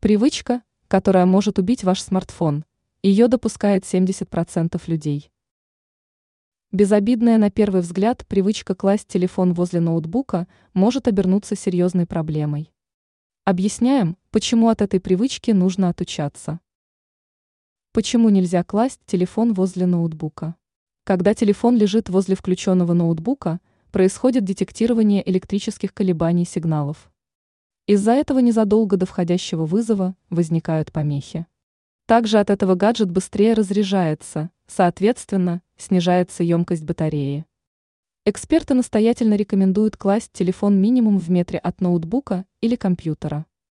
Привычка, которая может убить ваш смартфон. Ее допускает 70% людей. Безобидная на первый взгляд привычка класть телефон возле ноутбука может обернуться серьезной проблемой. Объясняем, почему от этой привычки нужно отучаться. Почему нельзя класть телефон возле ноутбука? Когда телефон лежит возле включенного ноутбука, происходит детектирование электрических колебаний сигналов. Из-за этого незадолго до входящего вызова возникают помехи. Также от этого гаджет быстрее разряжается, соответственно, снижается емкость батареи. Эксперты настоятельно рекомендуют класть телефон минимум в метре от ноутбука или компьютера.